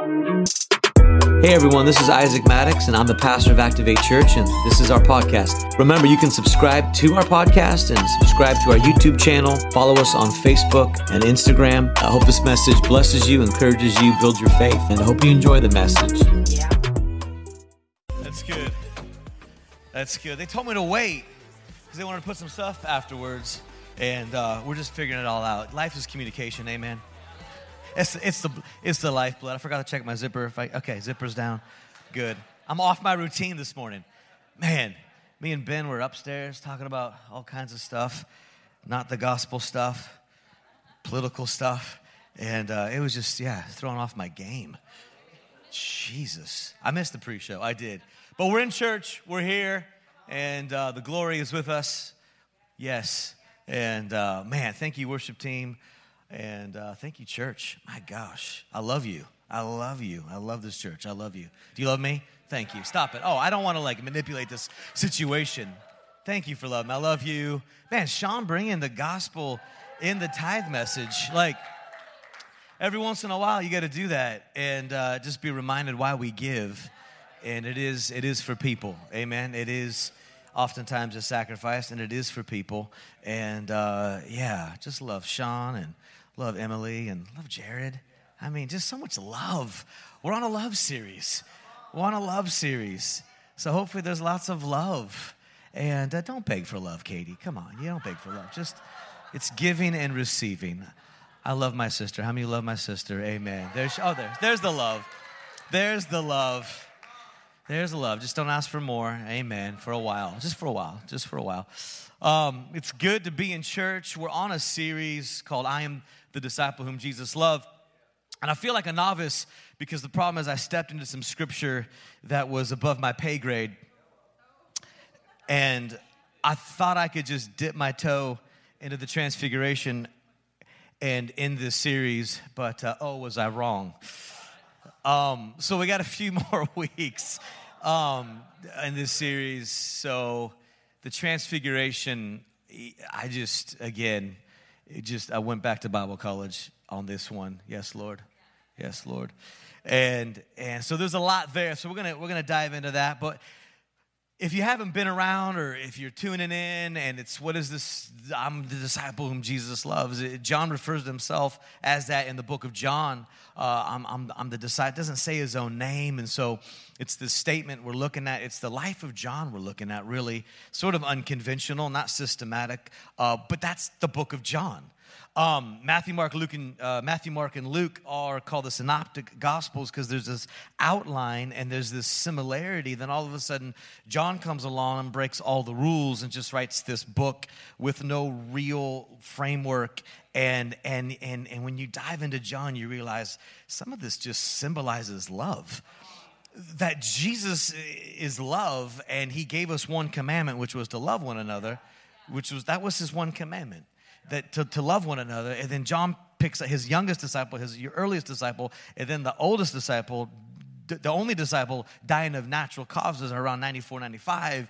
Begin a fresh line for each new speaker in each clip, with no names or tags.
Hey everyone, this is Isaac Maddox, and I'm the pastor of Activate Church, and this is our podcast. Remember, you can subscribe to our podcast and subscribe to our YouTube channel. Follow us on Facebook and Instagram. I hope this message blesses you, encourages you, builds your faith, and I hope you enjoy the message. Yeah.
That's good. That's good. They told me to wait because they wanted to put some stuff afterwards, and uh, we're just figuring it all out. Life is communication, amen. It's, it's, the, it's the lifeblood. I forgot to check my zipper. If I, okay, zipper's down. Good. I'm off my routine this morning. Man, me and Ben were upstairs talking about all kinds of stuff, not the gospel stuff, political stuff. And uh, it was just, yeah, throwing off my game. Jesus. I missed the pre show. I did. But we're in church. We're here. And uh, the glory is with us. Yes. And uh, man, thank you, worship team. And uh, thank you, church. My gosh, I love you. I love you. I love this church. I love you. Do you love me? Thank you. Stop it. Oh, I don't want to like manipulate this situation. Thank you for loving. I love you. Man, Sean bringing the gospel in the tithe message. Like, every once in a while, you got to do that and uh, just be reminded why we give. And it is, it is for people. Amen. It is oftentimes a sacrifice, and it is for people. And uh, yeah, just love Sean and love Emily and love Jared. I mean, just so much love. We're on a love series. We're on a love series. So hopefully there's lots of love. And uh, don't beg for love, Katie. Come on. You don't beg for love. Just, it's giving and receiving. I love my sister. How many love my sister? Amen. There's, oh, there's, there's the love. There's the love. There's the love. Just don't ask for more. Amen. For a while. Just for a while. Just for a while. Um, it's good to be in church. We're on a series called I Am the disciple whom Jesus loved. And I feel like a novice because the problem is I stepped into some scripture that was above my pay grade. And I thought I could just dip my toe into the transfiguration and in this series, but uh, oh, was I wrong? Um, so we got a few more weeks um, in this series. So the transfiguration, I just, again, it just I went back to Bible college on this one. Yes, Lord. Yes, Lord. And and so there's a lot there. So we're gonna we're gonna dive into that. But if you haven't been around or if you're tuning in and it's what is this i'm the disciple whom jesus loves. John refers to himself as that in the book of john. Uh, I'm, I'm, I'm the disciple doesn't say his own name. And so it's the statement we're looking at. It's the life of john we're looking at really sort of unconventional not systematic. Uh, but that's the book of john um, Matthew, Mark, Luke, and uh, Matthew, Mark, and Luke are called the Synoptic Gospels because there's this outline and there's this similarity. Then all of a sudden, John comes along and breaks all the rules and just writes this book with no real framework. And and and and when you dive into John, you realize some of this just symbolizes love that Jesus is love and he gave us one commandment which was to love one another which was that was his one commandment that to, to love one another. And then John picks his youngest disciple, his earliest disciple, and then the oldest disciple, the only disciple dying of natural causes around 94, 95.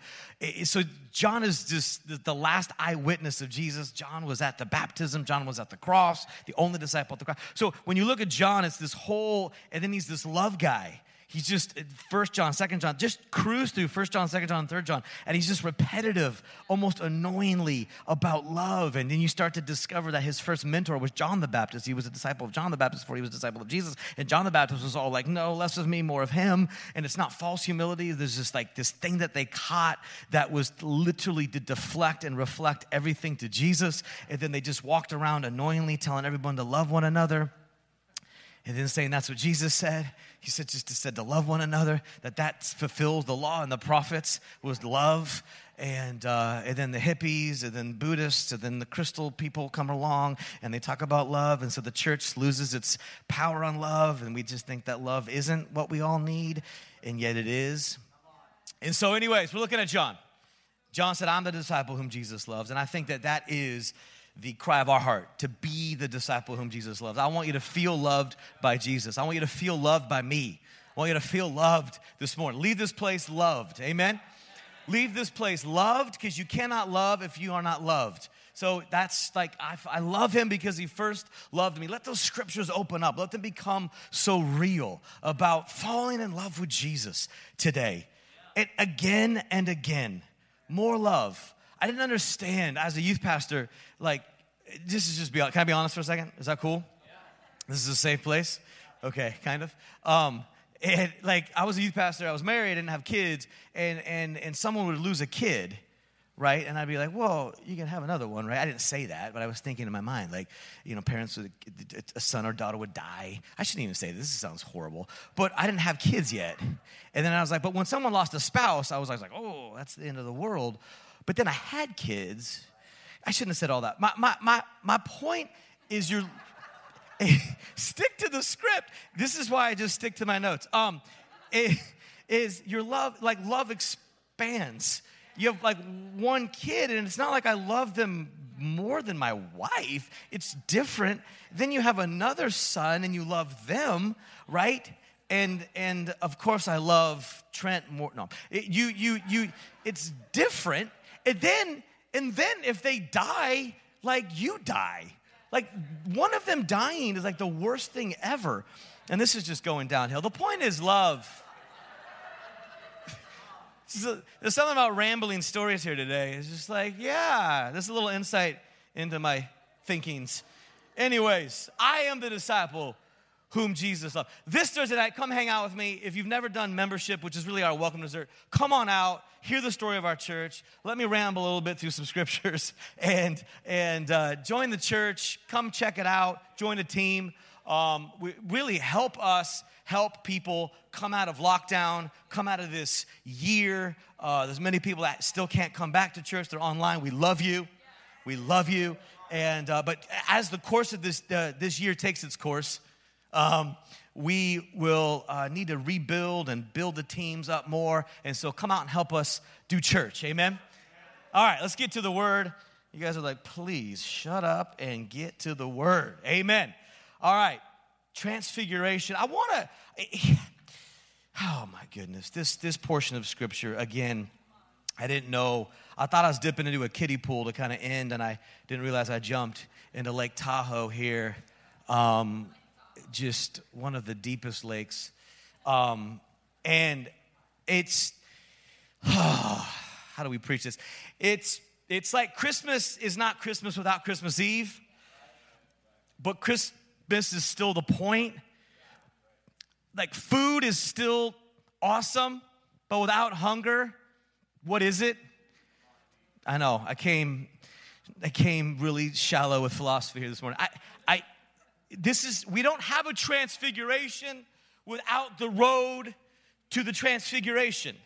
So John is just the last eyewitness of Jesus. John was at the baptism, John was at the cross, the only disciple at the cross. So when you look at John, it's this whole, and then he's this love guy he's just uh, first john second john just cruise through first john second john third john and he's just repetitive almost annoyingly about love. And then you start to discover that his first mentor was john the baptist. He was a disciple of john the baptist before he was a disciple of jesus. And john the baptist was all like no less of me more of him. And it's not false humility. There's just like this thing that they caught that was literally to deflect and reflect everything to jesus. And then they just walked around annoyingly telling everyone to love one another and then saying that's what jesus said he said just said to love one another, that that fulfills the law and the prophets was love. And, uh, and then the hippies, and then Buddhists, and then the crystal people come along and they talk about love. And so the church loses its power on love, and we just think that love isn't what we all need, and yet it is. And so, anyways, we're looking at John. John said, I'm the disciple whom Jesus loves. And I think that that is the cry of our heart to be the disciple whom Jesus loves. I want you to feel loved by Jesus. I want you to feel loved by me. I want you to feel loved this morning. Leave this place loved. Amen. Leave this place loved because you cannot love if you are not loved. So that's like, I, I love him because he first loved me. Let those scriptures open up. Let them become so real about falling in love with Jesus today. And again and again, more love. I didn't understand as a youth pastor, like, this is just be, can I be honest for a second? Is that cool? This is a safe place? Okay, kind of. Um, and like I was a youth pastor, I was married, I didn't have kids, and and and someone would lose a kid, right? And I'd be like, well, you can have another one, right? I didn't say that, but I was thinking in my mind, like, you know, parents, would, a son or daughter would die. I shouldn't even say this, this sounds horrible, but I didn't have kids yet. And then I was like, but when someone lost a spouse, I was like, oh, that's the end of the world. But then I had kids. I shouldn't have said all that. My, my, my, my point is you're, stick to the script. This is why I just stick to my notes. Um, it, is your love, like love expands you have like one kid, and it's not like I love them more than my wife. It's different. Then you have another son, and you love them, right? And and of course, I love Trent more. No, it, you you you. It's different. And then and then if they die, like you die. Like one of them dying is like the worst thing ever. And this is just going downhill. The point is love there's something about rambling stories here today. It's just like, yeah, this is a little insight into my thinkings. Anyways, I am the disciple whom Jesus loved. This Thursday night, come hang out with me. If you've never done membership, which is really our welcome dessert, come on out, hear the story of our church. Let me ramble a little bit through some scriptures and, and uh, join the church. Come check it out, join a team. Um, we really help us help people come out of lockdown, come out of this year. Uh, there's many people that still can't come back to church. They're online. We love you. We love you. And uh, but as the course of this uh, this year takes its course, um, we will uh, need to rebuild and build the teams up more. And so come out and help us do church. Amen. All right, let's get to the word. You guys are like, please shut up and get to the word. Amen. All right transfiguration. I want to, oh my goodness, this, this portion of scripture, again, I didn't know. I thought I was dipping into a kiddie pool to kind of end, and I didn't realize I jumped into Lake Tahoe here. Um, just one of the deepest lakes. Um, and it's, oh, how do we preach this? It's, it's like Christmas is not Christmas without Christmas Eve, but Christmas is still the point. Like, food is still awesome, but without hunger, what is it? I know, I came, I came really shallow with philosophy here this morning. I, I, this is, we don't have a transfiguration without the road to the transfiguration.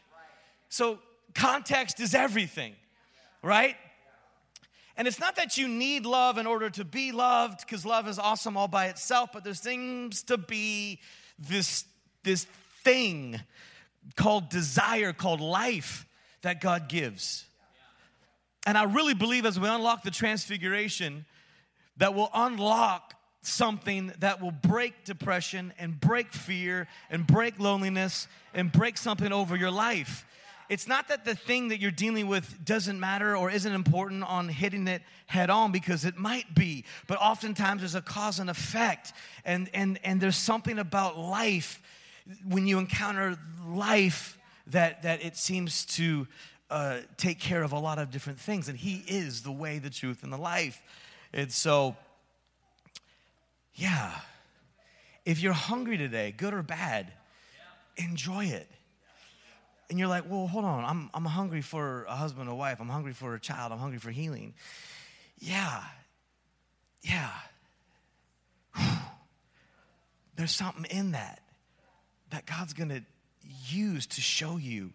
So, context is everything, right? And it's not that you need love in order to be loved, because love is awesome all by itself, but there seems to be this, this thing called desire, called life that God gives. And I really believe as we unlock the transfiguration, that will unlock something that will break depression and break fear and break loneliness and break something over your life. It's not that the thing that you're dealing with doesn't matter or isn't important on hitting it head on because it might be but oftentimes there's a cause and effect. And and and there's something about life when you encounter life that that it seems to uh, take care of a lot of different things. And he is the way the truth and the life. And so yeah if you're hungry today good or bad enjoy it and you're like, well, hold on, I'm, I'm hungry for a husband a wife, I'm hungry for a child, I'm hungry for healing. Yeah, yeah. There's something in that that God's gonna use to show you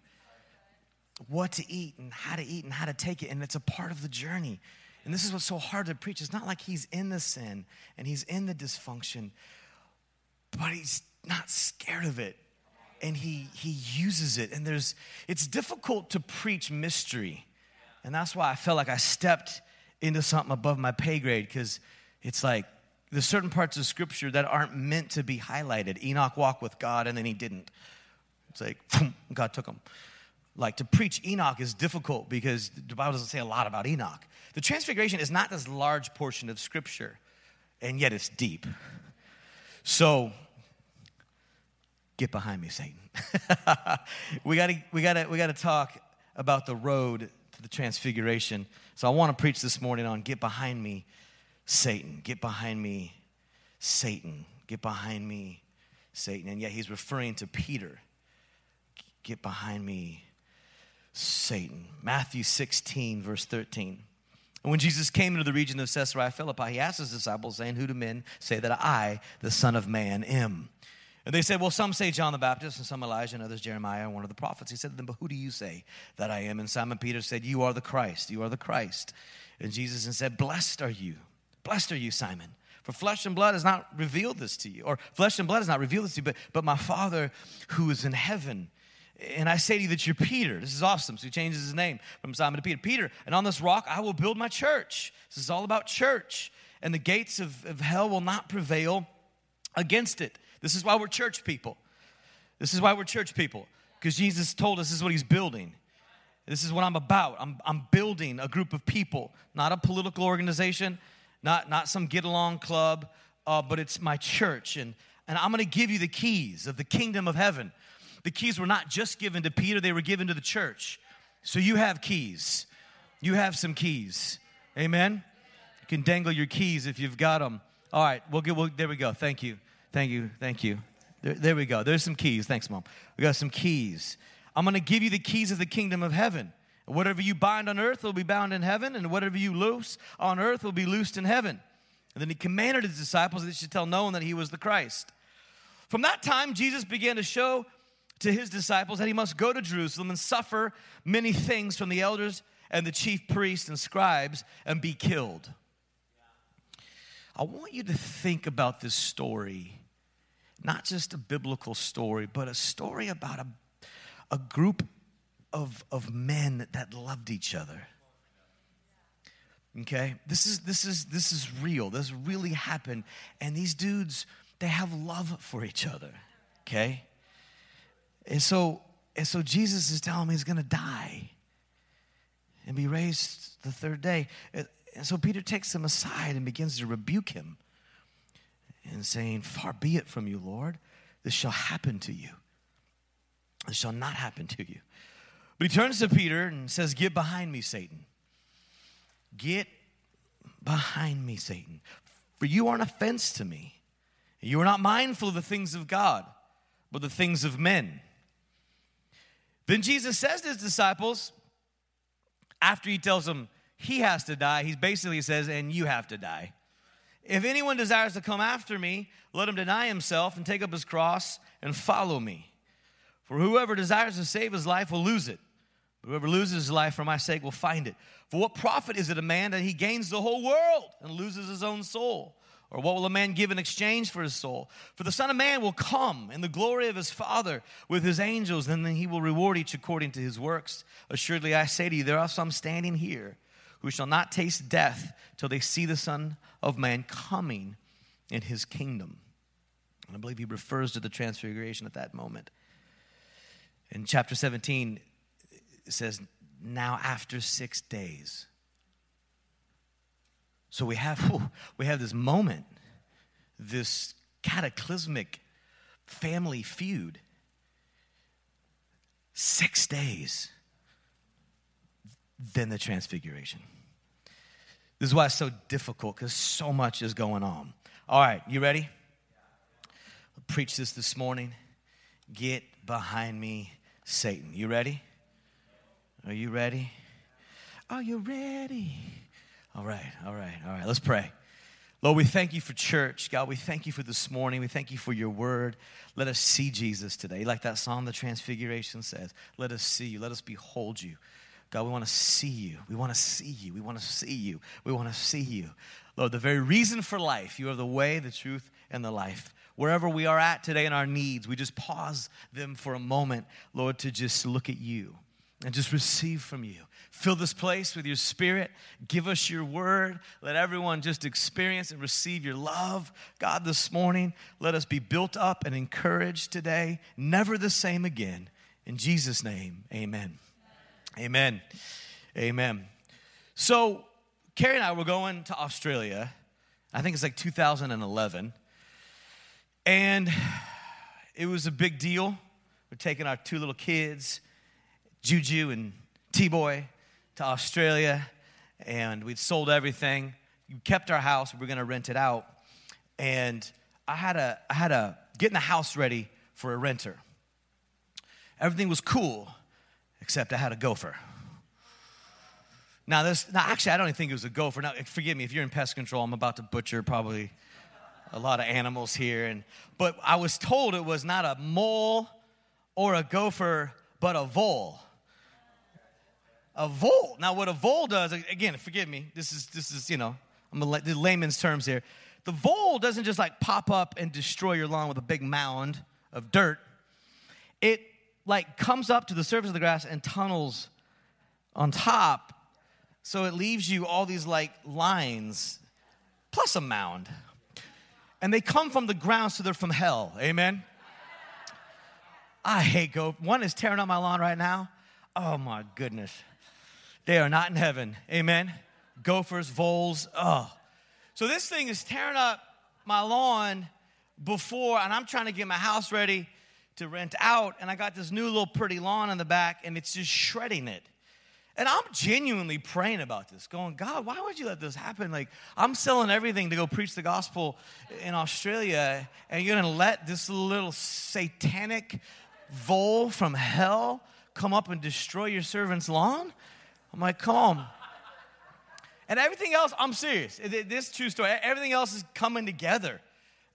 what to eat and how to eat and how to take it. And it's a part of the journey. And this is what's so hard to preach. It's not like he's in the sin and he's in the dysfunction, but he's not scared of it. And he he uses it. And there's it's difficult to preach mystery. And that's why i felt like i stepped into something above my pay grade because it's like there's certain parts of scripture that aren't meant to be highlighted. Enoch walked with god and then he didn't. It's like god took him. Like to preach Enoch is difficult because the Bible doesn't say a lot about Enoch. The transfiguration is not this large portion of scripture, and yet it's deep. So get behind me, Satan. we gotta we gotta we gotta talk about the road to the transfiguration. So I want to preach this morning on get behind me, Satan. Get behind me, Satan. Get behind me, Satan. And yet he's referring to Peter. Get behind me, Satan. Matthew 16, verse 13. And when Jesus came into the region of Caesarea Philippi, he asked his disciples, saying, Who do men say that I, the Son of Man, am? And they said, Well, some say John the Baptist, and some Elijah, and others Jeremiah, and one of the prophets. He said to them, But who do you say that I am? And Simon Peter said, You are the Christ. You are the Christ. And Jesus said, Blessed are you. Blessed are you, Simon. For flesh and blood has not revealed this to you, or flesh and blood has not revealed this to you, but, but my Father who is in heaven. And I say to you that you're Peter. This is awesome. So he changes his name from Simon to Peter. Peter, and on this rock I will build my church. This is all about church. And the gates of, of hell will not prevail against it. This is why we're church people. This is why we're church people. Because Jesus told us this is what he's building. This is what I'm about. I'm, I'm building a group of people, not a political organization, not, not some get along club, uh, but it's my church. And, and I'm going to give you the keys of the kingdom of heaven. The keys were not just given to Peter, they were given to the church. So you have keys. You have some keys. Amen? You can dangle your keys if you've got them. All right, we'll get, we'll, there we go. Thank you. Thank you. Thank you. There, there we go. There's some keys. Thanks, Mom. We got some keys. I'm going to give you the keys of the kingdom of heaven. Whatever you bind on earth will be bound in heaven, and whatever you loose on earth will be loosed in heaven. And then he commanded his disciples that they should tell no one that he was the Christ. From that time, Jesus began to show to his disciples that he must go to Jerusalem and suffer many things from the elders and the chief priests and scribes and be killed. I want you to think about this story not just a biblical story, but a story about a, a group of, of men that loved each other. Okay? This is this is this is real. This really happened. And these dudes, they have love for each other. Okay? And so and so Jesus is telling me he's gonna die and be raised the third day. And so Peter takes him aside and begins to rebuke him and saying, Far be it from you, Lord, this shall happen to you. This shall not happen to you. But he turns to Peter and says, Get behind me, Satan. Get behind me, Satan. For you are an offense to me. You are not mindful of the things of God, but the things of men. Then Jesus says to his disciples, after he tells them he has to die, he basically says, And you have to die. If anyone desires to come after me, let him deny himself and take up his cross and follow me. For whoever desires to save his life will lose it. Whoever loses his life for my sake will find it. For what profit is it a man that he gains the whole world and loses his own soul? Or what will a man give in exchange for his soul? For the Son of Man will come in the glory of his Father with his angels, and then he will reward each according to his works. Assuredly, I say to you, there are some standing here who shall not taste death till they see the Son of Man coming in his kingdom. And I believe he refers to the transfiguration at that moment. In chapter 17, it says, Now after six days. So we have, we have this moment, this cataclysmic family feud. Six days then the transfiguration. This is why it's so difficult because so much is going on. All right, you ready? I'll preach this this morning. Get behind me, Satan. You ready? Are you ready? Are you ready? All right, all right, all right. Let's pray. Lord, we thank you for church. God, we thank you for this morning. We thank you for your word. Let us see Jesus today. Like that song, The Transfiguration says, let us see you. Let us behold you. God, we want to see you. We want to see you. We want to see you. We want to see you. Lord, the very reason for life, you are the way, the truth, and the life. Wherever we are at today in our needs, we just pause them for a moment, Lord, to just look at you and just receive from you. Fill this place with your spirit. Give us your word. Let everyone just experience and receive your love. God, this morning, let us be built up and encouraged today. Never the same again. In Jesus' name, amen. Amen. Amen. So, Carrie and I were going to Australia. I think it's like 2011. And it was a big deal. We're taking our two little kids, Juju and T Boy, to Australia. And we'd sold everything. We kept our house. We were to rent it out. And I had to, I had to get the house ready for a renter. Everything was cool, except I had a gopher. Now, this, now actually, I don't even think it was a gopher. Now, forgive me if you're in pest control. I'm about to butcher probably a lot of animals here, and but I was told it was not a mole or a gopher, but a vole. A vole. Now, what a vole does, again, forgive me. This is this is you know, I'm gonna let the layman's terms here. The vole doesn't just like pop up and destroy your lawn with a big mound of dirt. It like comes up to the surface of the grass and tunnels on top so it leaves you all these like lines plus a mound. And they come from the ground, so they're from hell. Amen. I hate go. One is tearing up my lawn right now. Oh my goodness. They are not in heaven. Amen. Gophers, voles. Oh. So this thing is tearing up my lawn before, and I'm trying to get my house ready to rent out, and I got this new little pretty lawn in the back, and it's just shredding it. And I'm genuinely praying about this, going, God, why would you let this happen? Like, I'm selling everything to go preach the gospel in Australia, and you're gonna let this little satanic vole from hell come up and destroy your servant's lawn? I'm like, calm. And everything else, I'm serious. This true story. Everything else is coming together.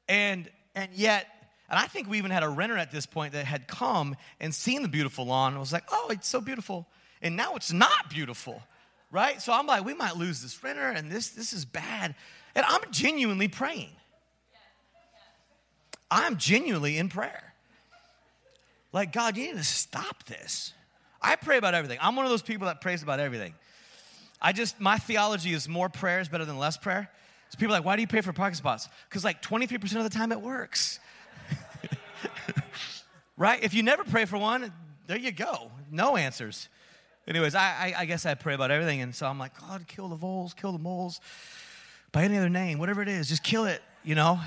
And and yet, and I think we even had a renter at this point that had come and seen the beautiful lawn and was like, oh, it's so beautiful and now it's not beautiful, right? So I'm like, we might lose this renter, and this this is bad. And I'm genuinely praying. I'm genuinely in prayer. Like, God, you need to stop this. I pray about everything. I'm one of those people that prays about everything. I just, my theology is more prayer is better than less prayer. So people are like, why do you pray for parking spots? Because like 23% of the time it works. right? If you never pray for one, there you go. No answers. Anyways, I, I, I, guess I pray about everything. And so I'm like, God, kill the voles, kill the moles by any other name, whatever it is, just kill it, you know?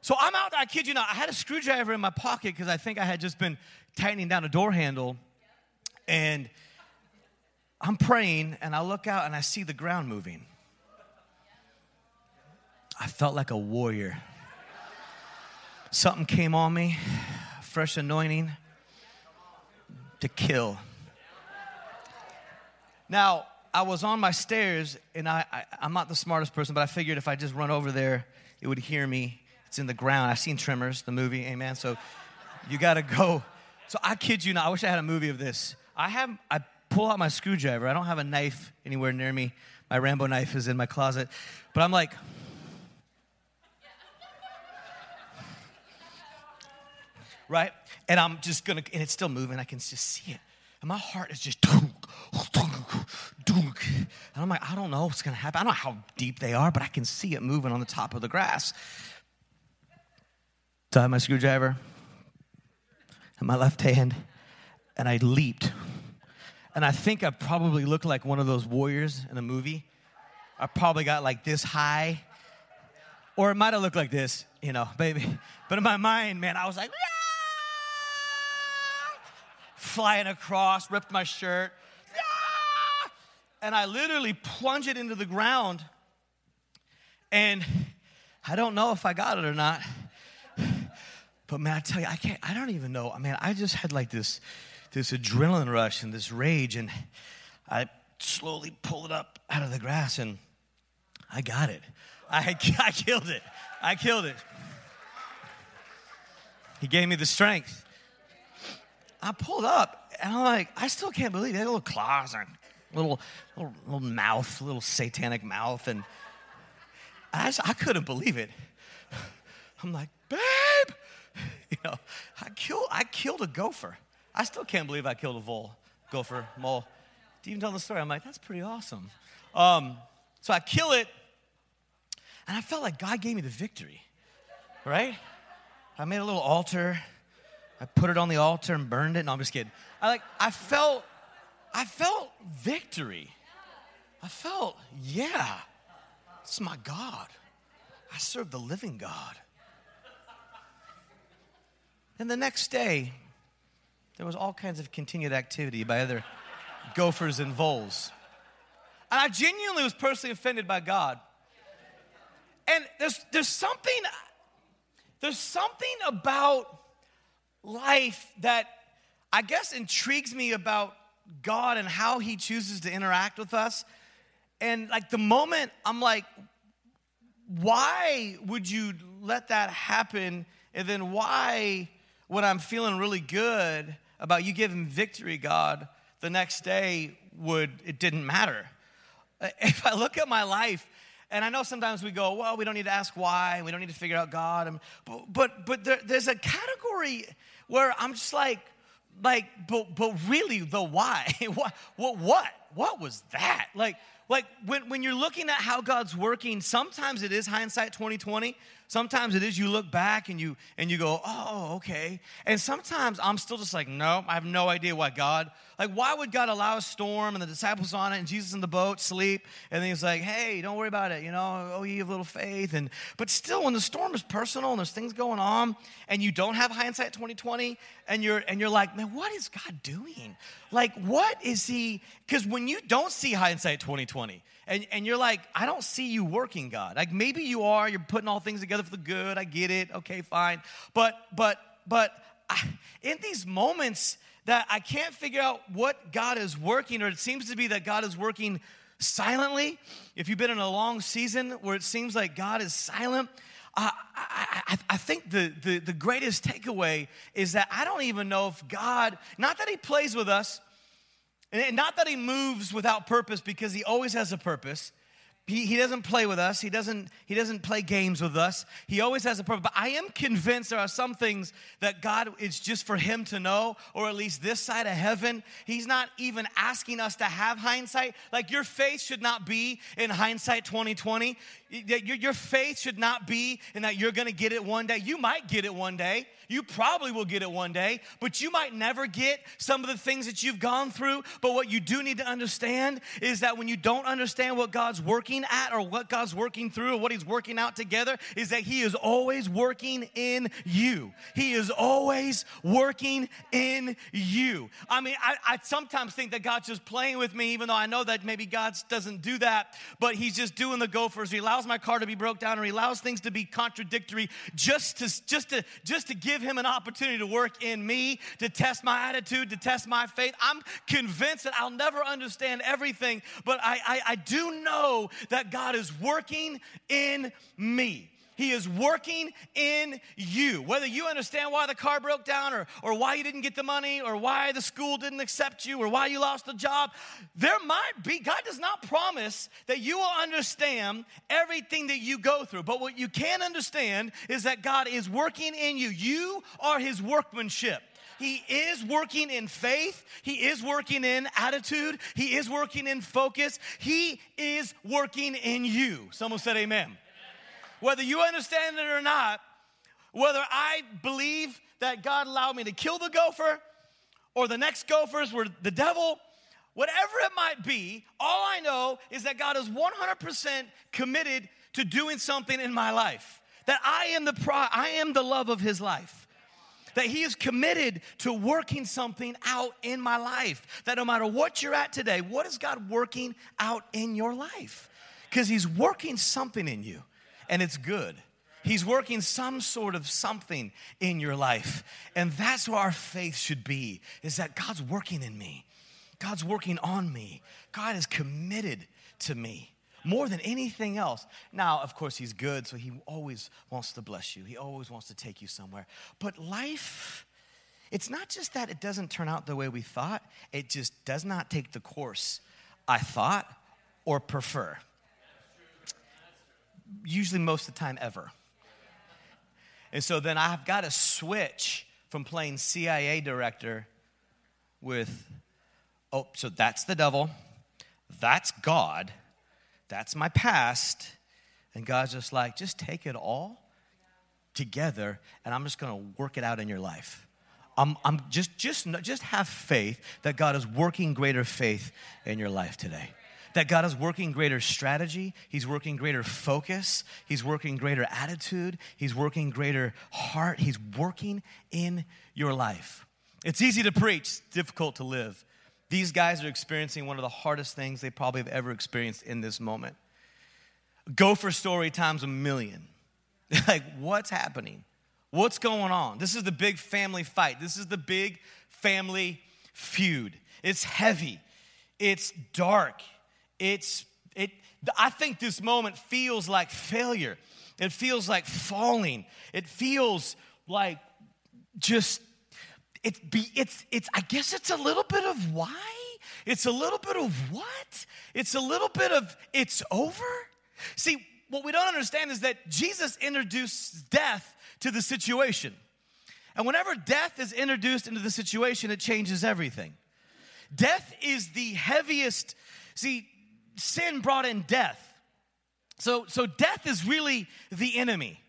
So I'm out I kid you not. I had a screwdriver in my pocket because I think I had just been tightening down a door handle. And I'm praying, and I look out and I see the ground moving. I felt like a warrior. Something came on me, fresh anointing to kill. Now, I was on my stairs, and I, I, am not the smartest person, but I figured if I just run over there, it would hear me. It's in the ground. I've seen Tremors, the movie, amen. So you got to go. So I kid you not. I wish I had a movie of this. I have, I pull out my screwdriver. I don't have a knife anywhere near me. My Rambo knife is in my closet. But I'm like, right? And I'm just gonna, and it's still moving. I can just see it. And my heart is just. And I'm like, I don't know what's gonna happen. I don't know how deep they are, but I can see it moving on the top of the grass. So I have my screwdriver in my left hand, and I leaped. And I think I probably looked like one of those warriors in a movie. I probably got like this high, or it might have looked like this, you know, baby. But in my mind, man, I was like, flying across, ripped my shirt. And I literally plunged it into the ground. And I don't know if I got it or not. But man, I tell you, I can't, I don't even know. I mean, I just had like this, this adrenaline rush and this rage. And I slowly pulled it up out of the grass and I got it. I, I killed it. I killed it. He gave me the strength. I pulled up and I'm like, I still can't believe it. Little claws and little, little, little mouth, little satanic mouth. And I, just, I couldn't believe it. I'm like, babe, you know, I killed, I killed a gopher. I still can't believe I killed a vole, gopher, mole. To even tell the story, I'm like, that's pretty awesome. Um, so I kill it, and I felt like God gave me the victory, right? I made a little altar. I put it on the altar and burned it. No, I'm just kidding. I like I felt I felt victory. I felt, yeah, it's my God. I serve the living God. And the next day, there was all kinds of continued activity by other gophers and voles. And I genuinely was personally offended by God. And there's, there's something, there's something about life that I guess intrigues me about God and how he chooses to interact with us. And like the moment I'm like, why would you let that happen? And then why, when I'm feeling really good about you giving victory, God, the next day would it didn't matter. If I look at my life, and I know sometimes we go, well, we don't need to ask why, we don't need to figure out God, but but but there, there's a category where I'm just like, like, but but really the why, what what what what was that? Like like when, when you're looking at how God's working, sometimes it is hindsight 2020. Sometimes it is you look back and you and you go, oh, okay. And sometimes I'm still just like, no, I have no idea why God. Like, why would God allow a storm and the disciples on it and Jesus in the boat sleep? And he's like, hey, don't worry about it, you know, oh, you have little faith. And but still, when the storm is personal and there's things going on, and you don't have hindsight 2020, and you're and you're like, man, what is God doing? Like, what is he? Because when you don't see hindsight 2020, and, and you're like, I don't see you working, God. Like maybe you are, you're putting all things together for the good. I get it. Okay, fine. But but but I, in these moments that I can't figure out what God is working, or it seems to be that God is working silently. If you've been in a long season where it seems like God is silent, I, I, I, think the, the, the greatest takeaway is that I don't even know if God, not that He plays with us, and not that he moves without purpose because he always has a purpose. He, he doesn't play with us. He doesn't, he doesn't play games with us. He always has a purpose. But I am convinced there are some things that God is just for him to know, or at least this side of heaven. He's not even asking us to have hindsight. Like your faith should not be in hindsight 2020. Your, your faith should not be in that you're going to get it one day. You might get it one day. You probably will get it one day, but you might never get some of the things that you've gone through. But what you do need to understand is that when you don't understand what God's working at or what God's working through or what He's working out together, is that He is always working in you. He is always working in you. I mean, I, I sometimes think that God's just playing with me, even though I know that maybe God doesn't do that, but He's just doing the gophers. He allows my car to be broke down or He allows things to be contradictory just to, just to, just to give him an opportunity to work in me, to test my attitude, to test my faith. I'm convinced that I'll never understand everything, but I, I, I do know that God is working in me. He is working in you. Whether you understand why the car broke down or, or why you didn't get the money or why the school didn't accept you or why you lost the job, there might be, God does not promise that you will understand everything that you go through. But what you can understand is that God is working in you. You are His workmanship. He is working in faith. He is working in attitude. He is working in focus. He is working in you. Someone said, Amen whether you understand it or not, whether I believe that God allowed me to kill the gopher or the next gophers were the devil, whatever it might be, all I know is that God is 100% committed to doing something in my life. That I am the pro- I am the love of his life. That he is committed to working something out in my life. That no matter what you're at today, what is God working out in your life? Because he's working something in you and it's good. He's working some sort of something in your life. And that's where our faith should be is that God's working in me. God's working on me. God is committed to me more than anything else. Now, of course, He's good, so He always wants to bless you. He always wants to take you somewhere. But life, it's not just that it doesn't turn out the way we thought, it just does not take the course I thought or prefer usually most of the time ever. And so then I've got to switch from playing CIA director with, oh, so that's the devil, that's God, that's my past. And God's just like, just take it all together and I'm just gonna work it out in your life. I'm, I'm just, just, just have faith that God is working greater faith in your life today. That God is working greater strategy, He's working greater focus, He's working greater attitude, He's working greater heart, He's working in your life. It's easy to preach, difficult to live. These guys are experiencing one of the hardest things they probably have ever experienced in this moment. Gopher story times a million. like, what's happening? What's going on? This is the big family fight. This is the big family feud. It's heavy. It's dark. It's it I think this moment feels like failure. It feels like falling. It feels like just it's be it's it's I guess it's a little bit of why? It's a little bit of what? It's a little bit of it's over. See, what we don't understand is that Jesus introduced death to the situation. And whenever death is introduced into the situation, it changes everything. Death is the heaviest. See, sin brought in death. So, so death is really the enemy.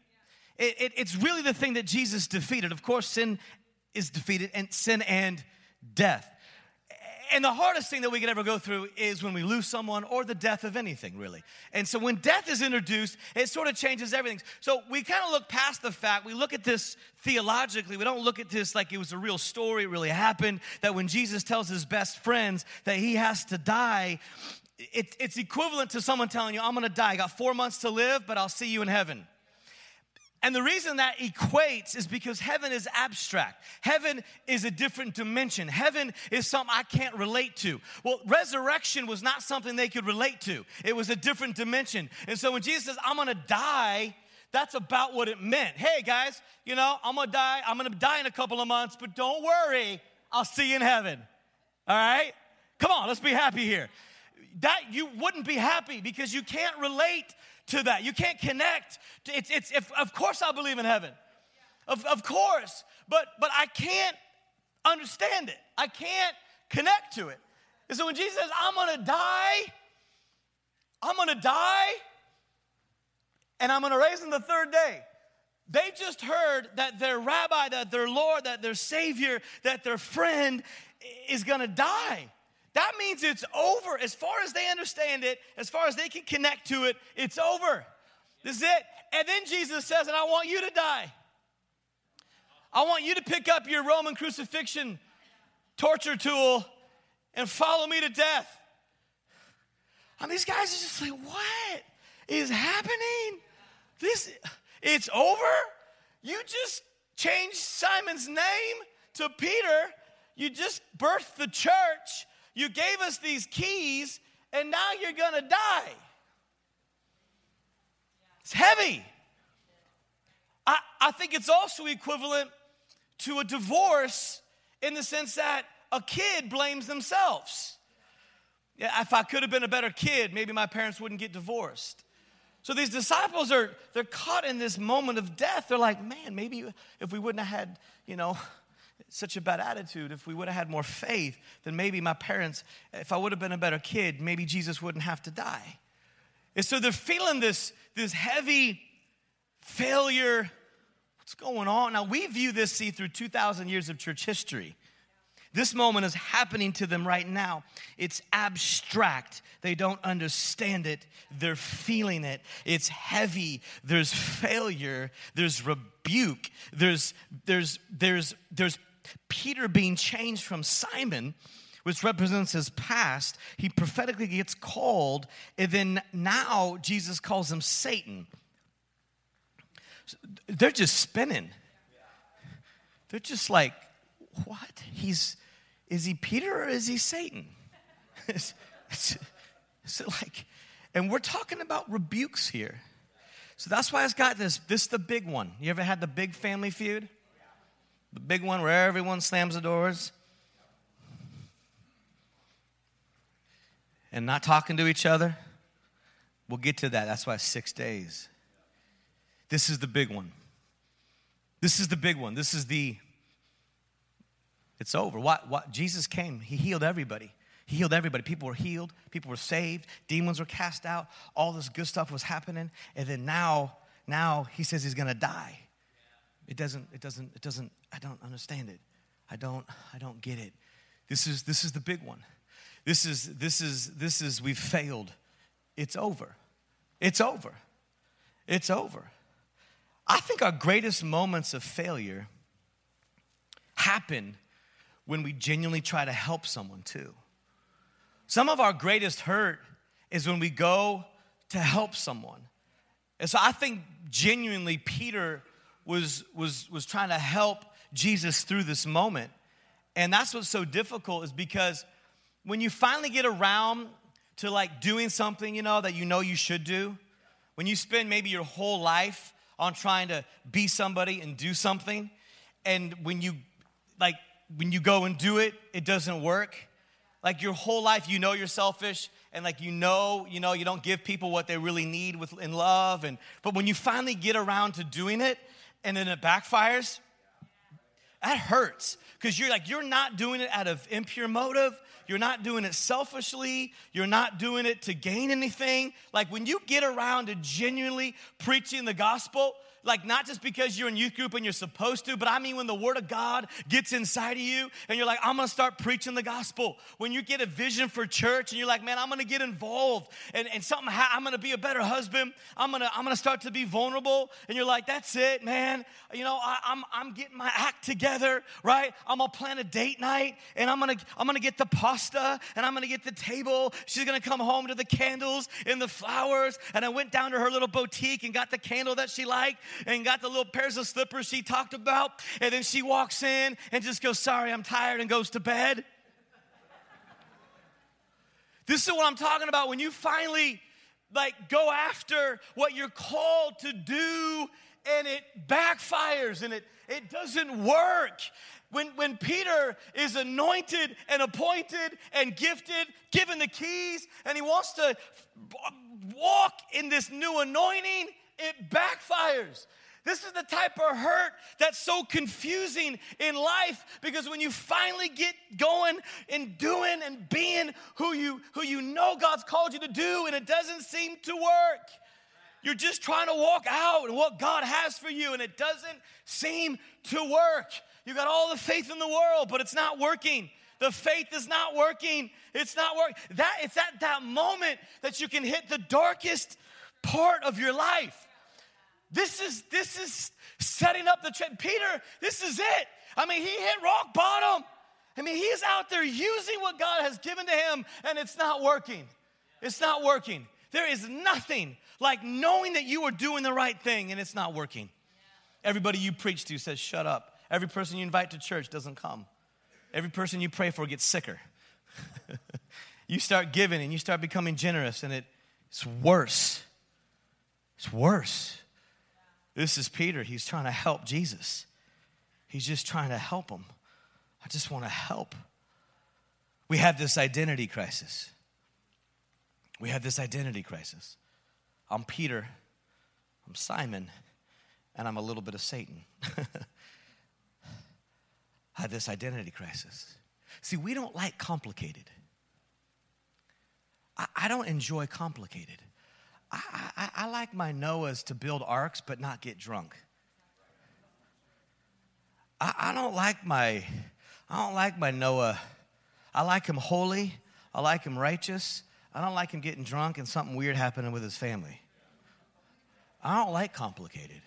It, it, it's really the thing that Jesus defeated. Of course, sin is defeated, and sin and death. And the hardest thing that we can ever go through is when we lose someone or the death of anything, really. And so when death is introduced, it sort of changes everything. So we kind of look past the fact, we look at this theologically. We don't look at this like it was a real story, it really happened. That when Jesus tells his best friends that he has to die, it, it's equivalent to someone telling you, I'm gonna die. I got four months to live, but I'll see you in heaven. And the reason that equates is because heaven is abstract. Heaven is a different dimension. Heaven is something I can't relate to. Well, resurrection was not something they could relate to, it was a different dimension. And so when Jesus says, I'm gonna die, that's about what it meant. Hey, guys, you know, I'm gonna die. I'm gonna die in a couple of months, but don't worry, I'll see you in heaven. All right? Come on, let's be happy here. That you wouldn't be happy because you can't relate to that. You can't connect. To, It's, it's, if, of course, I believe in heaven. Of, of course. But, but I can't understand it. I can't connect to it. And so when Jesus says, I'm to die, I'm to die, and I'm to raise in the third day. They just heard that their rabbi, that their Lord, that their Savior, that their friend is gonna die. That means it's over. As far as they understand it, as far as they can connect to it, it's over. This is it. And then Jesus says, and I want you to die. I want you to pick up your Roman crucifixion torture tool and follow me to death. Mean, these guys are just like, what is happening? This, it's over? You just changed Simon's name to Peter. You just birthed the church. You gave us these keys, and now you're gonna die. It's heavy. I, I think it's also equivalent to a divorce in the sense that a kid blames themselves. Yeah, if I could have been a better kid, maybe my parents wouldn't get divorced. So these disciples are they're caught in this moment of death. They're like, man, maybe if we wouldn't have had, you know, such a bad attitude, if we would have had more faith, then maybe my parents, if I would have been a better kid, maybe Jesus wouldn't have to die. And so they're feeling this, this heavy failure. What's going on? Now, we view this, see, through 2,000 years of church history. This moment is happening to them right now. It's abstract. They don't understand it. They're feeling it. It's heavy. There's failure. There's rebuke. There's, there's, there's, there's Peter being changed from Simon, which represents his past, he prophetically gets called, and then now Jesus calls him Satan. They're just spinning. They're just like, what? He's is he Peter or is he Satan? it's, it's, it's like, and we're talking about rebukes here. So that's why it's got this. This is the big one. You ever had the big family feud? The big one where everyone slams the doors and not talking to each other. We'll get to that. That's why six days. This is the big one. This is the big one. This is the, it's over. What, what, Jesus came, He healed everybody. He healed everybody. People were healed, people were saved, demons were cast out, all this good stuff was happening. And then now, now He says He's gonna die. It doesn't, it doesn't, it doesn't, I don't understand it. I don't, I don't get it. This is, this is the big one. This is, this is, this is, we've failed. It's over. It's over. It's over. I think our greatest moments of failure happen when we genuinely try to help someone too. Some of our greatest hurt is when we go to help someone. And so I think genuinely Peter was, was, was trying to help Jesus through this moment. And that's what's so difficult is because when you finally get around to like doing something, you know, that you know you should do, when you spend maybe your whole life on trying to be somebody and do something, and when you like when you go and do it, it doesn't work. Like your whole life, you know you're selfish, and like you know, you know, you don't give people what they really need with in love. And but when you finally get around to doing it, and then it backfires, that hurts. Because you're like you're not doing it out of impure motive. You're not doing it selfishly. You're not doing it to gain anything. Like when you get around to genuinely preaching the gospel like not just because you're in youth group and you're supposed to, but I mean when the word of God gets inside of you and you're like, I'm gonna start preaching the gospel. When you get a vision for church and you're like, man, I'm gonna get involved and, and something, ha- I'm gonna be a better husband. I'm gonna, I'm gonna start to be vulnerable. And you're like, that's it, man. You know, I, I'm, I'm getting my act together, right? I'm gonna plan a date night and I'm gonna, I'm gonna get the pasta and I'm gonna get the table. She's gonna come home to the candles and the flowers. And I went down to her little boutique and got the candle that she liked and got the little pairs of slippers she talked about. And then she walks in and just goes, Sorry, I'm tired, and goes to bed. This is what I'm talking about when you finally like go after what you're called to do and it backfires and it, it doesn't work. When, when Peter is anointed and appointed and gifted, given the keys, and he wants to walk in this new anointing, it backfires. This is the type of hurt that's so confusing in life because when you finally get going and doing and being who you who you know God's called you to do and it doesn't seem to work. You're just trying to walk out and what God has for you and it doesn't seem to work. You got all the faith in the world, but it's not working. The faith is not working. It's not working. That it's at that moment that you can hit the darkest part of your life. This is this is setting up the trend. Peter, this is it. I mean, he hit rock bottom. I mean, he's out there using what God has given to him, and it's not working. It's not working. There is nothing like knowing that you are doing the right thing and it's not working. Everybody you preach to says, shut up. Every person you invite to church doesn't come. Every person you pray for gets sicker. you start giving and you start becoming generous, and it, it's worse. It's worse. This is Peter. He's trying to help Jesus. He's just trying to help him. I just want to help. We have this identity crisis. We have this identity crisis. I'm Peter, I'm Simon, and I'm a little bit of Satan. I have this identity crisis. See, we don't like complicated. I, I don't enjoy complicated. I, I, I like my Noahs to build arks but not get drunk. I, I don't like my I don't like my Noah. I like him holy. I like him righteous. I don't like him getting drunk and something weird happening with his family. I don't like complicated.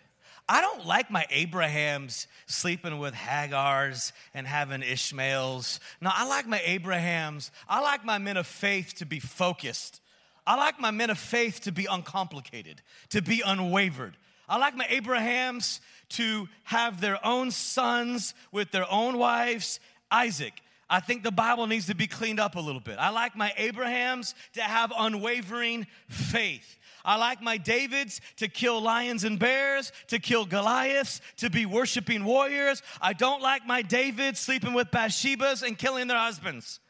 I don't like my Abrahams sleeping with Hagars and having Ishmaels. No, I like my Abrahams. I like my men of faith to be focused. I like my men of faith to be uncomplicated, to be unwavered. I like my Abrahams to have their own sons with their own wives. Isaac, I think the Bible needs to be cleaned up a little bit. I like my Abrahams to have unwavering faith. I like my Davids to kill lions and bears, to kill Goliaths, to be worshiping warriors. I don't like my Davids sleeping with Bathshebas and killing their husbands.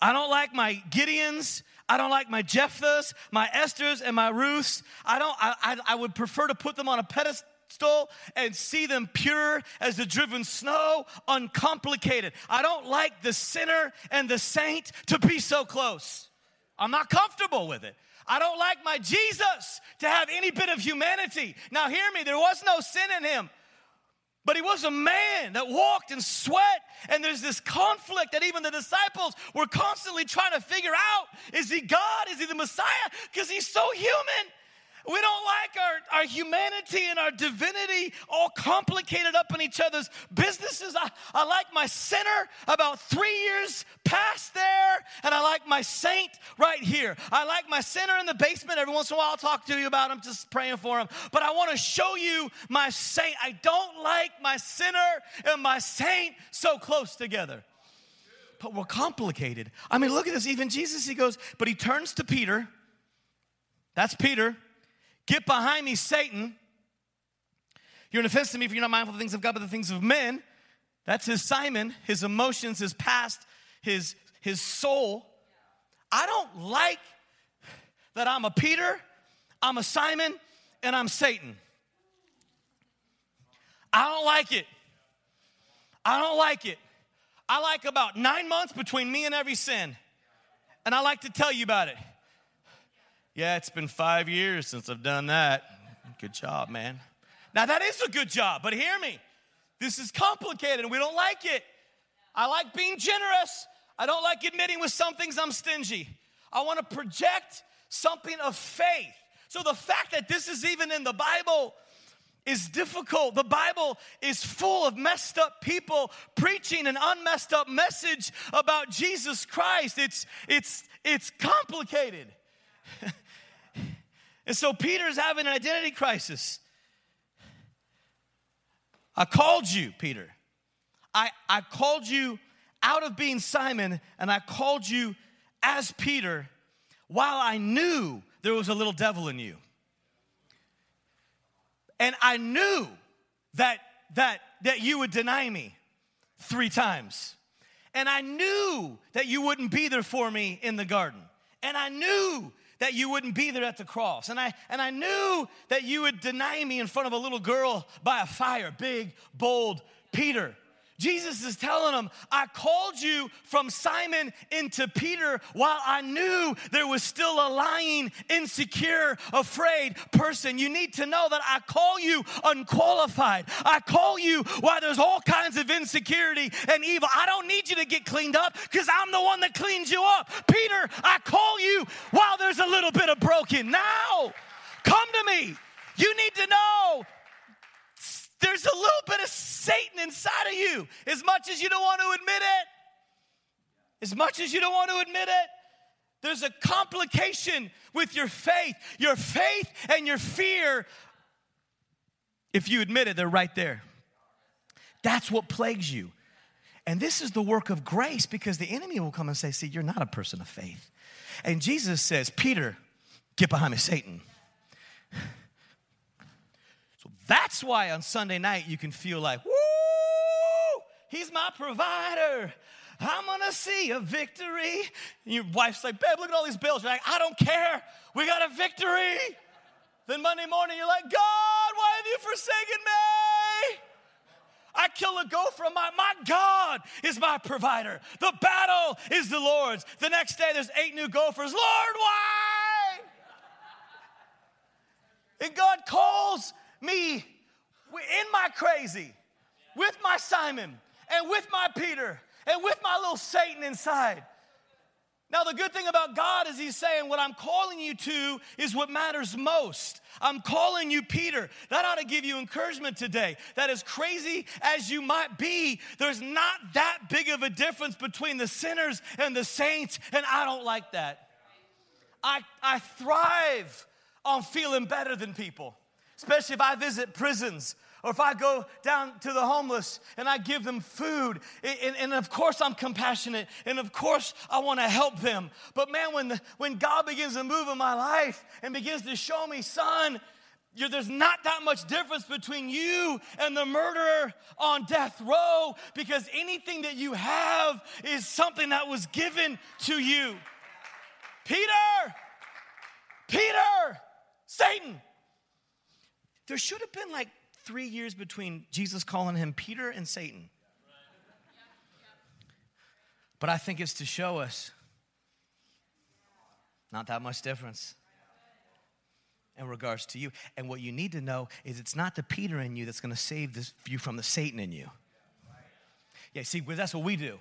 I don't like my Gideons. I don't like my Jephthahs, my Esthers, and my Ruths. I don't. I, I, I would prefer to put them on a pedestal and see them pure as the driven snow, uncomplicated. I don't like the sinner and the saint to be so close. I'm not comfortable with it. I don't like my Jesus to have any bit of humanity. Now, hear me, there was no sin in him. But he was a man that walked in sweat, and there's this conflict that even the disciples were constantly trying to figure out is he God? Is he the Messiah? Because he's so human. We don't like our, our humanity and our divinity all complicated up in each other's businesses. I, I like my sinner about three years past there, and I like my saint right here. I like my sinner in the basement. Every once in a while, I'll talk to you about him, just praying for him. But I want to show you my saint. I don't like my sinner and my saint so close together but we're complicated. I mean, look at this. Even Jesus, he goes, but he turns to Peter. That's Peter. Get behind me, Satan. You're an offense to me if you're not mindful of the things of God, but the things of men. That's his Simon, his emotions, his past, his, his soul. I don't like that I'm a Peter, I'm a Simon, and I'm Satan. I don't like it. I don't like it. I like about nine months between me and every sin. And I like to tell you about it. Yeah, it's been five years since I've done that. Good job, man. Now, that is a good job, but hear me. This is complicated and we don't like it. I like being generous. I don't like admitting with some things I'm stingy. I want to project something of faith. So, the fact that this is even in the Bible is difficult. The Bible is full of messed up people preaching an unmessed up message about Jesus Christ. It's, it's, it's complicated. And so Peter's having an identity crisis. I called you, Peter. I, I called you out of being Simon, and I called you as Peter while I knew there was a little devil in you. And I knew that, that, that you would deny me three times. And I knew that you wouldn't be there for me in the garden. And I knew that you wouldn't be there at the cross. And I, and I knew that you would deny me in front of a little girl by a fire, big, bold Peter. Jesus is telling them, I called you from Simon into Peter while I knew there was still a lying, insecure, afraid person. You need to know that I call you unqualified. I call you while there's all kinds of insecurity and evil. I don't need you to get cleaned up because I'm the one that cleans you up. Peter, I call you while there's a little bit of broken. Now, come to me. You need to know there's a little bit of Satan inside of you, as much as you don't want to admit it. As much as you don't want to admit it, there's a complication with your faith. Your faith and your fear, if you admit it, they're right there. That's what plagues you. And this is the work of grace because the enemy will come and say, See, you're not a person of faith. And Jesus says, Peter, get behind me, Satan. That's why on Sunday night you can feel like, woo, he's my provider. I'm gonna see a victory. And your wife's like, babe, look at all these bills. You're like, I don't care. We got a victory. Then Monday morning, you're like, God, why have you forsaken me? I kill a gopher. My, my God is my provider. The battle is the Lord's. The next day, there's eight new gophers. Lord, why? And God calls me in my crazy, with my Simon, and with my Peter, and with my little Satan inside. Now, the good thing about God is He's saying, What I'm calling you to is what matters most. I'm calling you Peter. That ought to give you encouragement today. That as crazy as you might be, there's not that big of a difference between the sinners and the saints, and I don't like that. I, I thrive on feeling better than people especially if I visit prisons or if I go down to the homeless and I give them food. And, and of course, I'm compassionate and of course, I want to help them. But man, when, the, when God begins to move in my life and begins to show me, son, there's not that much difference between you and the murderer on death row because anything that you have is something that was given to you. Peter, Peter, Satan, there should have been like three years between Jesus calling him Peter and Satan. But I think it's to show us not that much difference. in regards to you. And what you need to know is it's not the Peter in you that's going to save this, you from the Satan in you. Yeah, see, that's what we do.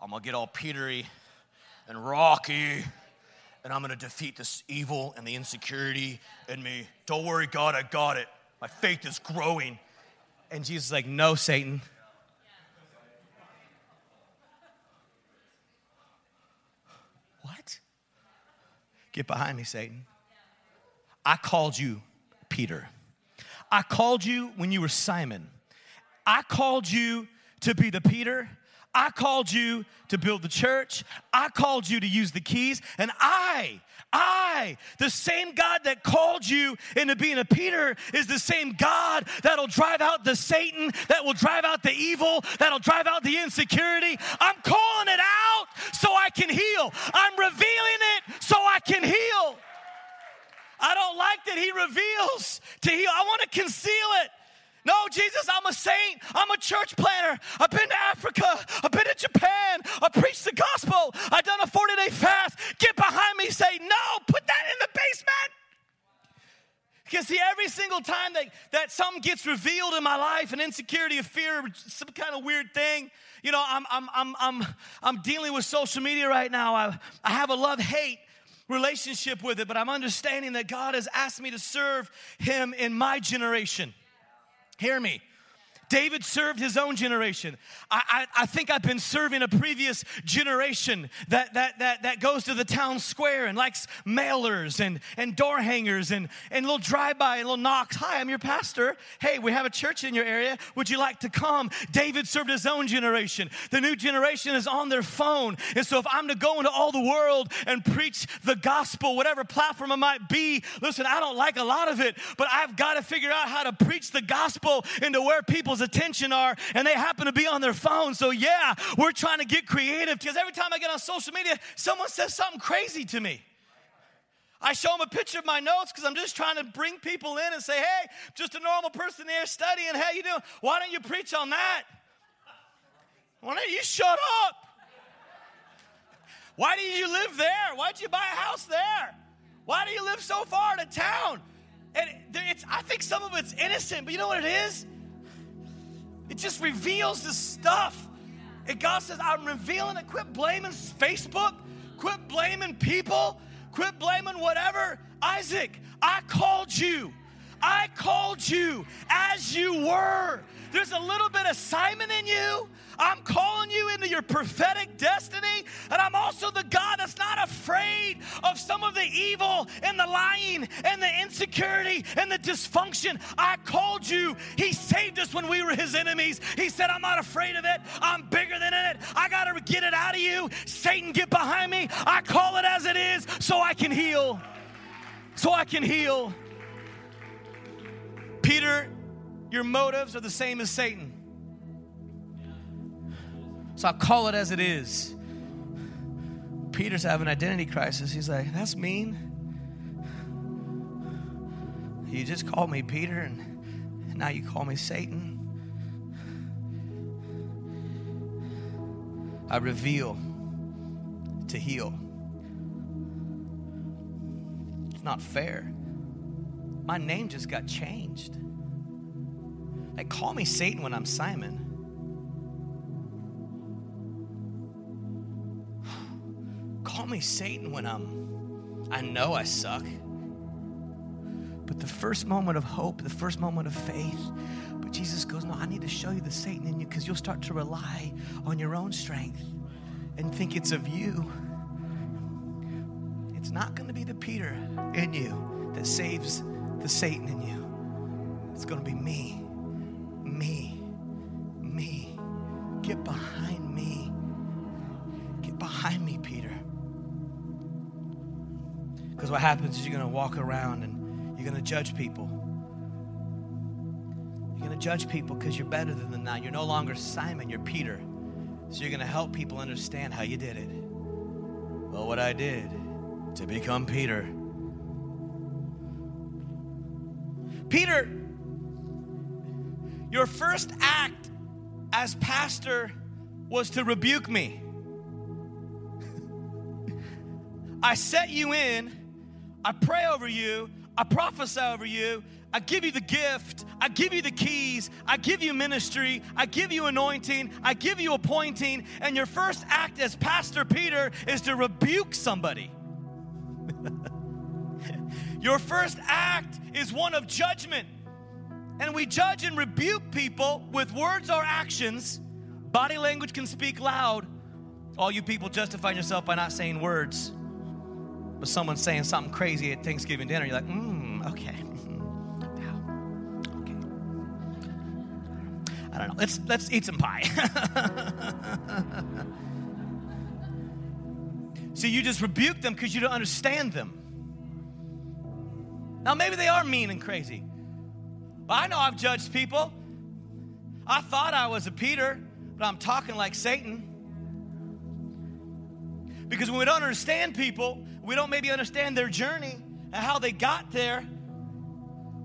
I'm going to get all Petery and rocky, and I'm going to defeat this evil and the insecurity in me. Don't worry, God, I got it. My faith is growing. And Jesus is like, No, Satan. What? Get behind me, Satan. I called you Peter. I called you when you were Simon. I called you to be the Peter. I called you to build the church. I called you to use the keys. And I, I, the same God that called you into being a Peter, is the same God that'll drive out the Satan, that will drive out the evil, that'll drive out the insecurity. I'm calling it out so I can heal. I'm revealing it so I can heal. I don't like that he reveals to heal. I want to conceal it. No, Jesus, I'm a saint. I'm a church planner. I've been to Africa. I've been to Japan. I preached the gospel. I've done a 40 day fast. Get behind me, say, no, put that in the basement. Because see, every single time that, that something gets revealed in my life, an insecurity, a fear, some kind of weird thing, you know, I'm, I'm, I'm, I'm, I'm dealing with social media right now. I, I have a love hate relationship with it, but I'm understanding that God has asked me to serve Him in my generation. Hear me. David served his own generation. I, I, I, think I've been serving a previous generation that, that, that, that goes to the town square and likes mailers and, and door hangers and, and little drive-by and little knocks. Hi, I'm your pastor. Hey, we have a church in your area. Would you like to come? David served his own generation. The new generation is on their phone. And so if I'm to go into all the world and preach the gospel, whatever platform it might be, listen, I don't like a lot of it, but I've got to figure out how to preach the gospel into where people's attention are and they happen to be on their phone. So, yeah, we're trying to get creative because every time I get on social media, someone says something crazy to me. I show them a picture of my notes because I'm just trying to bring people in and say, hey, just a normal person here studying. How you doing? Why don't you preach on that? Why don't you shut up? Why do you live there? Why'd you buy a house there? Why do you live so far out of town? And it's, I think some of it's innocent, but you know what it is? It just reveals this stuff. And God says, I'm revealing it. Quit blaming Facebook. Quit blaming people. Quit blaming whatever. Isaac, I called you. I called you as you were. There's a little bit of Simon in you. I'm calling you into your prophetic destiny. And I'm also the God that's not afraid of some of the evil and the lying and the insecurity and the dysfunction. I called you. He saved us when we were his enemies. He said, I'm not afraid of it. I'm bigger than it. I got to get it out of you. Satan, get behind me. I call it as it is so I can heal. So I can heal. Peter, your motives are the same as Satan. So I'll call it as it is. Peter's having an identity crisis. He's like, that's mean. You just called me Peter, and now you call me Satan. I reveal to heal. It's not fair. My name just got changed. They call me Satan when I'm Simon. call me Satan when I'm I know I suck. But the first moment of hope, the first moment of faith, but Jesus goes, No, I need to show you the Satan in you because you'll start to rely on your own strength and think it's of you. It's not going to be the Peter in you that saves the Satan in you. It's going to be me, me, me. Get behind me. Get behind me, Peter. Because what happens is you're going to walk around and you're going to judge people. You're going to judge people because you're better than them now. You're no longer Simon, you're Peter. So you're going to help people understand how you did it. Well, what I did to become Peter. Peter, your first act as pastor was to rebuke me. I set you in I pray over you, I prophesy over you. I give you the gift. I give you the keys. I give you ministry. I give you anointing. I give you appointing. And your first act as Pastor Peter is to rebuke somebody. your first act is one of judgment. And we judge and rebuke people with words or actions. Body language can speak loud. All you people justifying yourself by not saying words. But someone's saying something crazy at Thanksgiving dinner, you're like, mmm, okay. okay. I don't know. Let's let's eat some pie. See, you just rebuke them because you don't understand them. Now, maybe they are mean and crazy. I know I've judged people. I thought I was a Peter, but I'm talking like Satan. Because when we don't understand people, we don't maybe understand their journey and how they got there,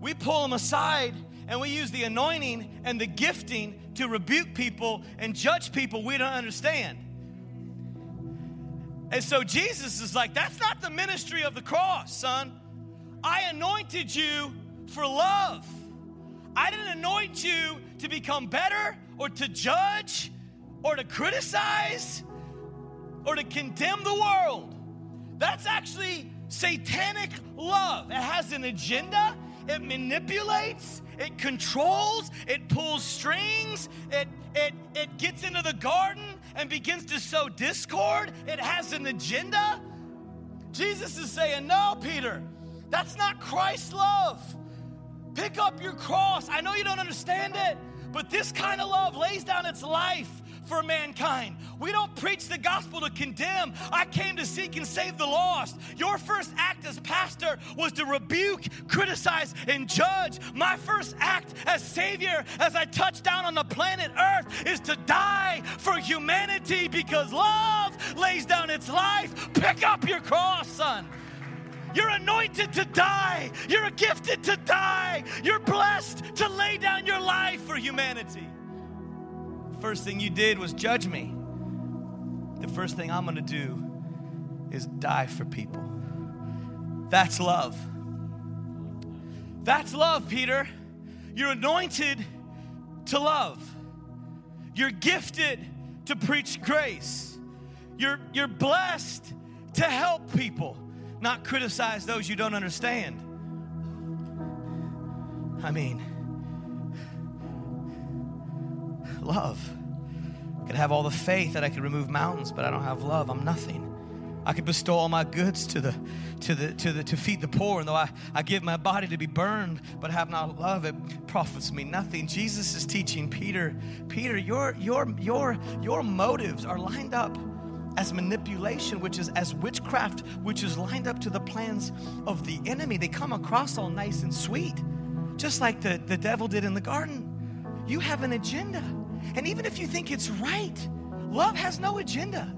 we pull them aside and we use the anointing and the gifting to rebuke people and judge people we don't understand. And so Jesus is like, that's not the ministry of the cross, son. I anointed you for love. I didn't anoint you to become better or to judge or to criticize or to condemn the world. That's actually satanic love. It has an agenda, it manipulates, it controls, it pulls strings, it, it, it gets into the garden and begins to sow discord. It has an agenda. Jesus is saying, No, Peter, that's not Christ's love. Pick up your cross. I know you don't understand it, but this kind of love lays down its life for mankind. We don't preach the gospel to condemn. I came to seek and save the lost. Your first act as pastor was to rebuke, criticize, and judge. My first act as Savior, as I touch down on the planet Earth, is to die for humanity because love lays down its life. Pick up your cross, son. You're anointed to die. You're gifted to die. You're blessed to lay down your life for humanity. First thing you did was judge me. The first thing I'm going to do is die for people. That's love. That's love, Peter. You're anointed to love. You're gifted to preach grace. You're, you're blessed to help people not criticize those you don't understand. I mean, love. I could have all the faith that I could remove mountains, but I don't have love. I'm nothing. I could bestow all my goods to the to the to the to feed the poor, and though I, I give my body to be burned, but have not love, it profits me nothing. Jesus is teaching Peter, Peter, your your your your motives are lined up as manipulation, which is as witchcraft, which is lined up to the plans of the enemy. They come across all nice and sweet, just like the, the devil did in the garden. You have an agenda. And even if you think it's right, love has no agenda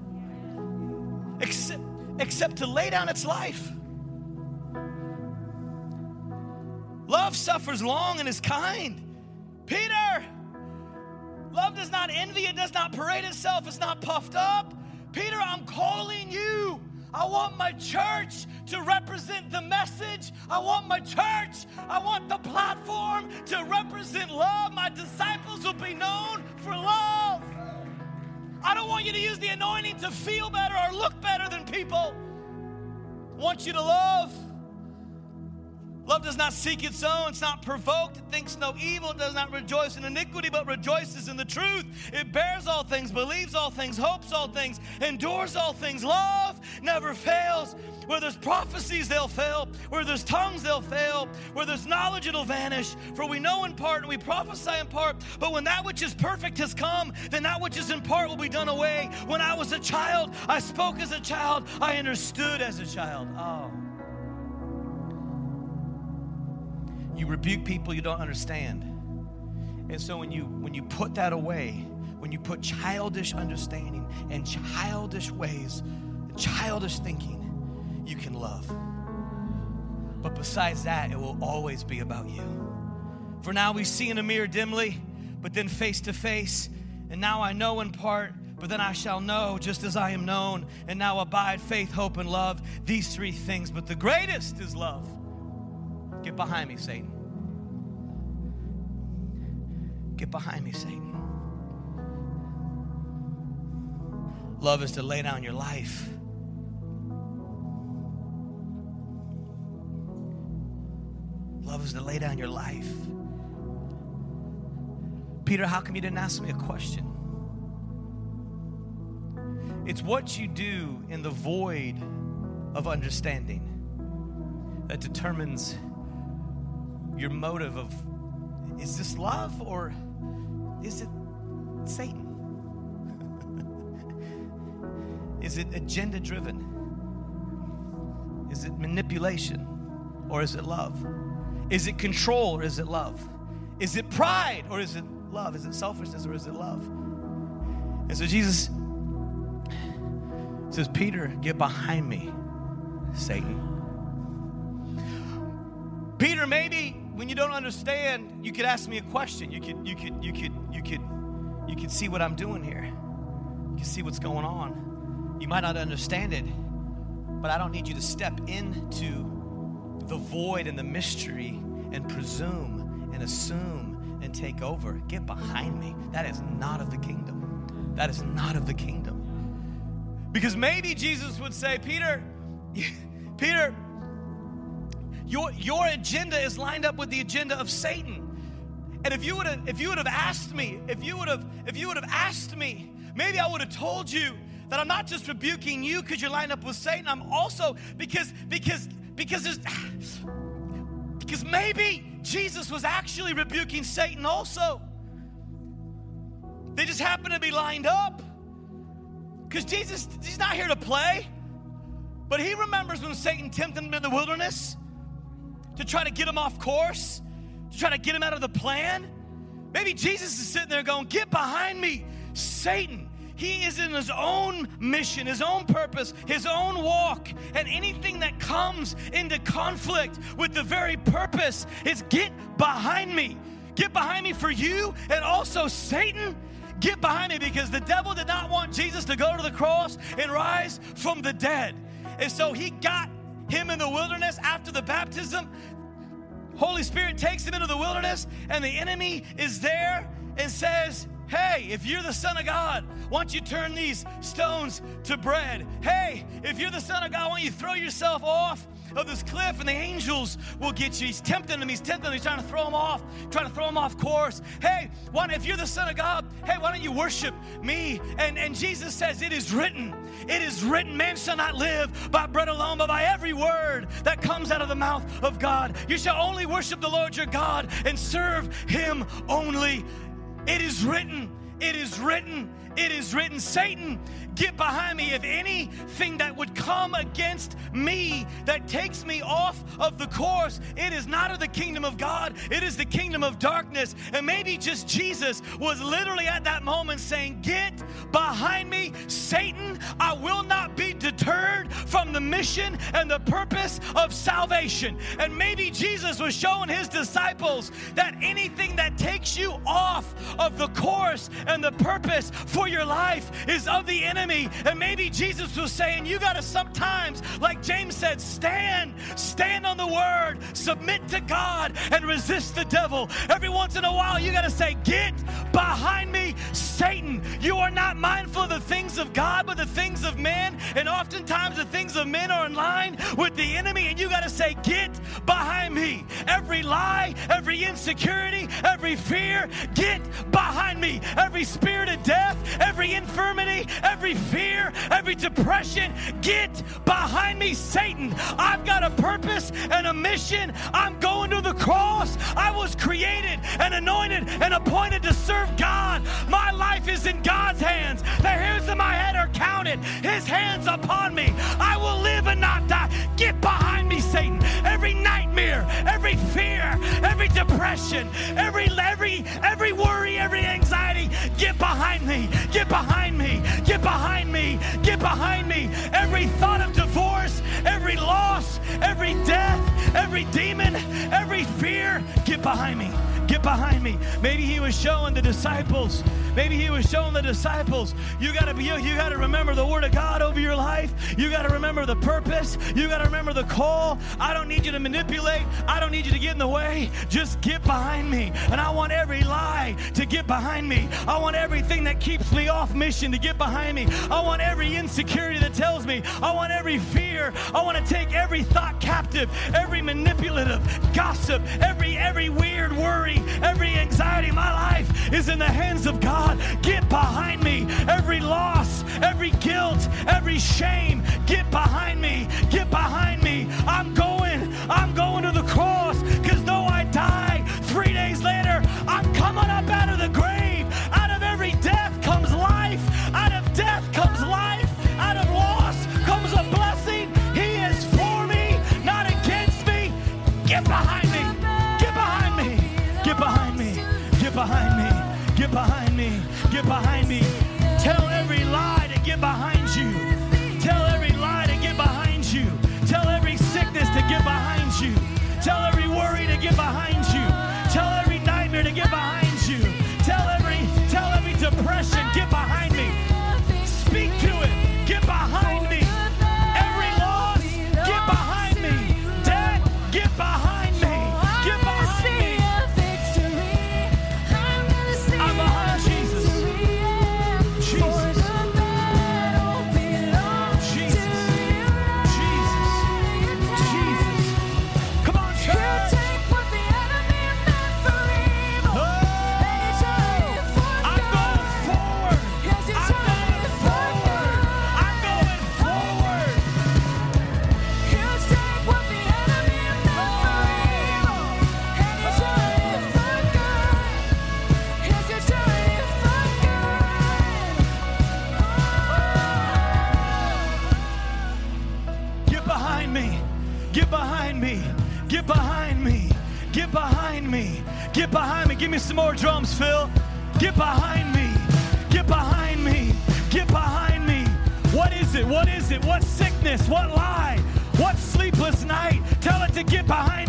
except, except to lay down its life. Love suffers long and is kind. Peter, love does not envy, it does not parade itself, it's not puffed up. Peter, I'm calling you. I want my church to represent the message. I want my church, I want the platform to represent love. My disciples will be known for love. I don't want you to use the anointing to feel better or look better than people. I want you to love. Love does not seek its own, it's not provoked, it thinks no evil, it does not rejoice in iniquity, but rejoices in the truth. It bears all things, believes all things, hopes all things, endures all things. Love never fails. Where there's prophecies, they'll fail. Where there's tongues, they'll fail. Where there's knowledge, it'll vanish. For we know in part and we prophesy in part. But when that which is perfect has come, then that which is in part will be done away. When I was a child, I spoke as a child, I understood as a child. Oh. You rebuke people you don't understand. And so when you when you put that away, when you put childish understanding and childish ways, childish thinking, you can love. But besides that, it will always be about you. For now we see in a mirror dimly, but then face to face. And now I know in part, but then I shall know just as I am known. And now abide faith, hope, and love, these three things. But the greatest is love. Get behind me, Satan. Get behind me, Satan. Love is to lay down your life. Love is to lay down your life. Peter, how come you didn't ask me a question? It's what you do in the void of understanding that determines your motive of is this love or is it Satan? is it agenda driven? Is it manipulation or is it love? Is it control or is it love? Is it pride or is it love? Is it selfishness or is it love? And so Jesus says, Peter, get behind me, Satan. Peter, maybe when you don't understand, you could ask me a question. You could, you could, you could, you could, you could see what I'm doing here. You can see what's going on. You might not understand it, but I don't need you to step into the void and the mystery and presume and assume and take over. Get behind me. That is not of the kingdom. That is not of the kingdom. Because maybe Jesus would say, Peter, Peter, your, your agenda is lined up with the agenda of Satan. And if you would have if you would have asked me, if you would have if you would have asked me, maybe I would have told you that I'm not just rebuking you because you're lined up with Satan. I'm also because because because there's because maybe Jesus was actually rebuking Satan also. They just happen to be lined up. Because Jesus, he's not here to play. But he remembers when Satan tempted him in the wilderness to try to get him off course, to try to get him out of the plan. Maybe Jesus is sitting there going, Get behind me, Satan. He is in his own mission, his own purpose, his own walk. And anything that comes into conflict with the very purpose is get behind me. Get behind me for you and also Satan. Get behind me because the devil did not want Jesus to go to the cross and rise from the dead. And so he got him in the wilderness after the baptism. Holy Spirit takes him into the wilderness, and the enemy is there and says, Hey, if you're the Son of God, why don't you turn these stones to bread? Hey, if you're the Son of God, why don't you throw yourself off of this cliff and the angels will get you. He's tempting them. He's tempting them. He's trying to throw them off, trying to throw them off course. Hey, why, if you're the Son of God, hey, why don't you worship me? And, and Jesus says, It is written. It is written, man shall not live by bread alone, but by every word that comes out of the mouth of God. You shall only worship the Lord your God and serve him only. It is written. It is written. It is written, Satan, get behind me. If anything that would come against me that takes me off of the course, it is not of the kingdom of God, it is the kingdom of darkness. And maybe just Jesus was literally at that moment saying, Get behind me, Satan. I will not be deterred from the mission and the purpose of salvation. And maybe Jesus was showing his disciples that anything that takes you off of the course and the purpose for your life is of the enemy. And maybe Jesus was saying, You got to sometimes, like James said, stand, stand on the word, submit to God, and resist the devil. Every once in a while, you got to say, Get behind me, Satan. You are not mindful of the things of God, but the things of men. And oftentimes, the things of men are in line with the enemy. And you got to say, Get behind me. Every lie, every insecurity, every fear, get behind me. Every spirit of death, every infirmity, every fear, every depression. Get behind me, Satan. I've got a purpose and a mission. I'm going to the cross. I was created and anointed and appointed to serve God. My life is in God's hands. The hairs of my head are counted. His hands upon me. I will live and not die. Get behind me, Satan. Every nightmare, every fear, every depression, every every every worry, every anxiety, get behind me. Get behind me. Get behind me. Get behind me. Every thought of divorce, every loss, every death, every demon, every fear, get behind me. Get behind me. Maybe he was showing the disciples Maybe he was showing the disciples, you gotta be, you, you gotta remember the word of God over your life. You gotta remember the purpose. You gotta remember the call. I don't need you to manipulate. I don't need you to get in the way. Just get behind me. And I want every lie to get behind me. I want everything that keeps me off mission to get behind me. I want every insecurity that tells me. I want every fear. I want to take every thought captive, every manipulative gossip, every every weird worry, every anxiety in my life is in the hands of God. Get behind me. Every loss, every guilt, every shame, get behind me. Get behind me. I'm going. I'm going behind Give me some more drums, Phil. Get behind me. Get behind me. Get behind me. What is it? What is it? What sickness? What lie? What sleepless night? Tell it to get behind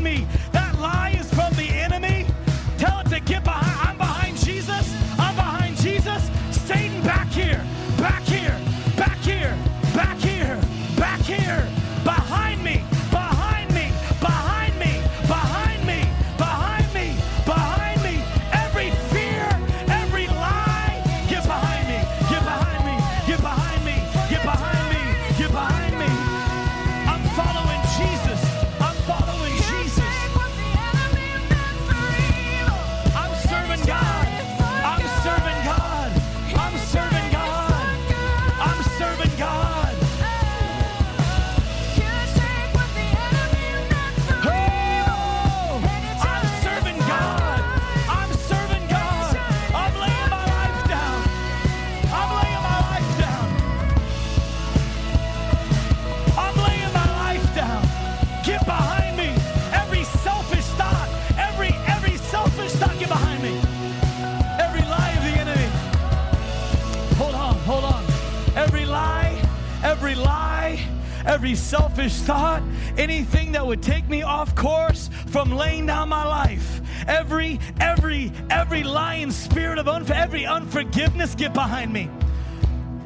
unforgiveness, get behind me.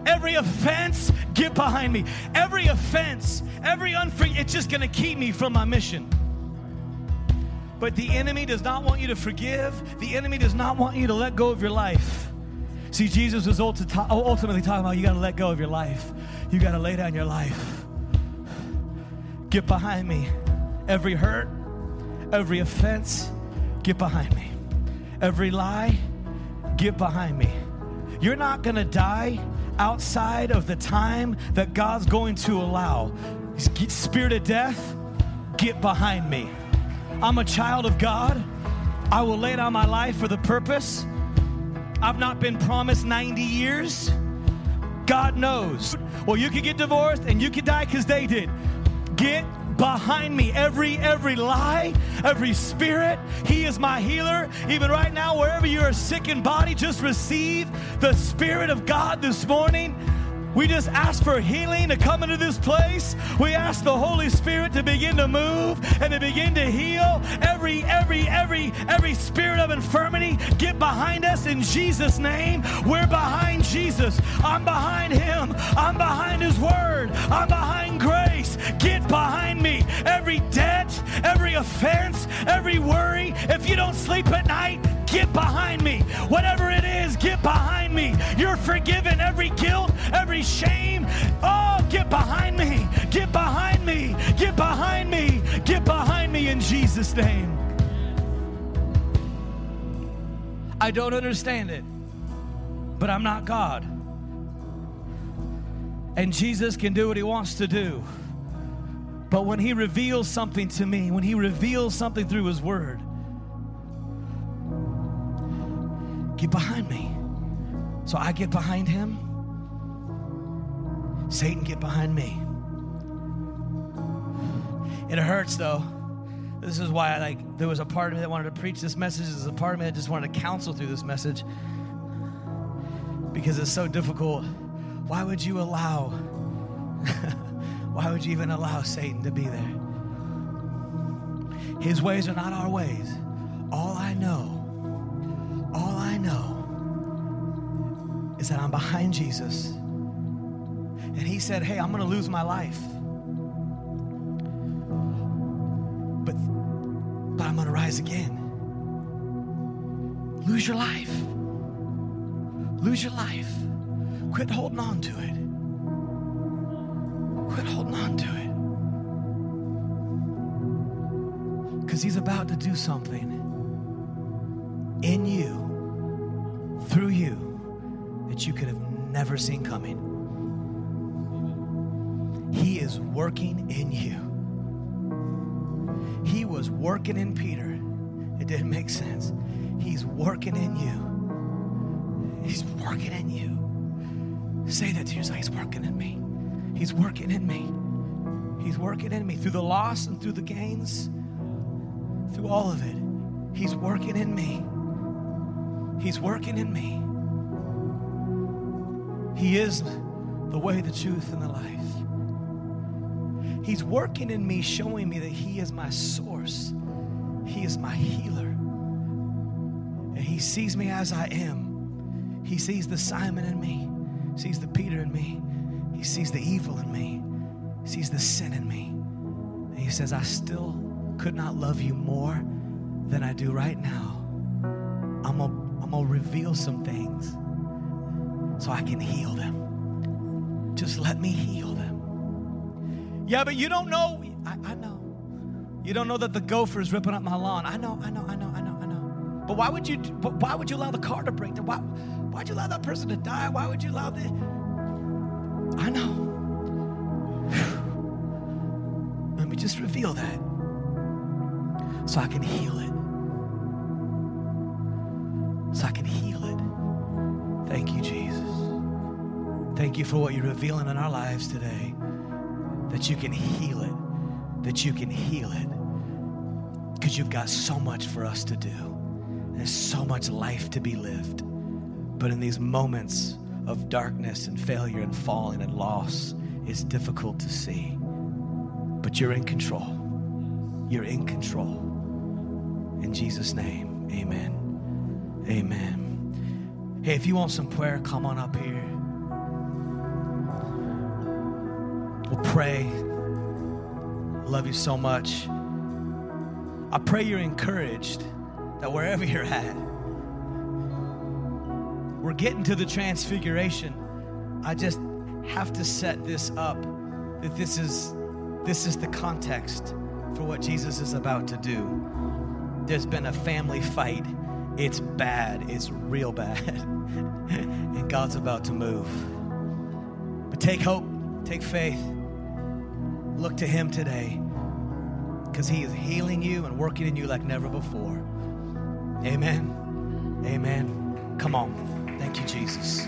Every offense, get behind me. Every offense, every unfor- it's just gonna keep me from my mission. But the enemy does not want you to forgive. The enemy does not want you to let go of your life. See, Jesus was oh, ultimately talking about you got to let go of your life. You got to lay down your life. Get behind me. Every hurt, every offense, get behind me. Every lie, get behind me. You're not going to die outside of the time that God's going to allow. Spirit of death, get behind me. I'm a child of God. I will lay down my life for the purpose. I've not been promised 90 years. God knows. Well, you could get divorced and you could die because they did. Get behind me. Every every lie, every spirit. He is my healer. Even right now, wherever you are sick in body, just receive the Spirit of God this morning. We just ask for healing to come into this place. We ask the Holy Spirit to begin to move and to begin to heal every, every, every, every spirit of infirmity. Get behind us in Jesus' name. We're behind Jesus. I'm behind him. I'm behind his word. I'm behind grace. Get behind me. Every debt, every offense, every worry. If you don't sleep at night, get behind me. Whatever it is, get behind me. You're forgiven. Every guilt, every shame. Oh, get behind me. Get behind me. Get behind me. Get behind me in Jesus' name. I don't understand it, but I'm not God. And Jesus can do what he wants to do. But when he reveals something to me, when he reveals something through his word, get behind me. So I get behind him. Satan, get behind me. It hurts though. This is why I like there was a part of me that wanted to preach this message. There's a part of me that just wanted to counsel through this message. Because it's so difficult. Why would you allow why would you even allow Satan to be there? His ways are not our ways. All I know, all I know is that I'm behind Jesus. And he said, Hey, I'm going to lose my life. But, but I'm going to rise again. Lose your life. Lose your life. Quit holding on to it. Quit holding on to it. Because he's about to do something in you, through you, that you could have never seen coming. He is working in you. He was working in Peter. It didn't make sense. He's working in you. He's working in you. Say that to yourself. He's working in me. He's working in me. He's working in me through the loss and through the gains, through all of it. He's working in me. He's working in me. He is the way, the truth, and the life. He's working in me, showing me that He is my source. He is my healer. And He sees me as I am. He sees the Simon in me, sees the Peter in me, He sees the evil in me, sees the sin in me. And He says, I still could not love you more than I do right now. I'm gonna, reveal some things so I can heal them. Just let me heal them. Yeah, but you don't know. I, I know. You don't know that the gopher is ripping up my lawn. I know, I know, I know, I know, I know. But why would you? Why would you allow the car to break down? Why? Why'd you allow that person to die? Why would you allow the? I know. Let me just reveal that, so I can heal it. Thank you, Jesus. Thank you for what you're revealing in our lives today that you can heal it, that you can heal it. Because you've got so much for us to do. There's so much life to be lived. But in these moments of darkness and failure and falling and loss, it's difficult to see. But you're in control. You're in control. In Jesus' name, amen. Amen. Hey, if you want some prayer, come on up here. We'll pray. Love you so much. I pray you're encouraged that wherever you're at, we're getting to the transfiguration. I just have to set this up that this is this is the context for what Jesus is about to do. There's been a family fight. It's bad. It's real bad. and God's about to move. But take hope, take faith. Look to Him today because He is healing you and working in you like never before. Amen. Amen. Come on. Thank you, Jesus.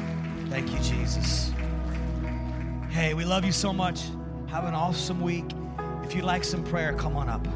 Thank you, Jesus. Hey, we love you so much. Have an awesome week. If you'd like some prayer, come on up.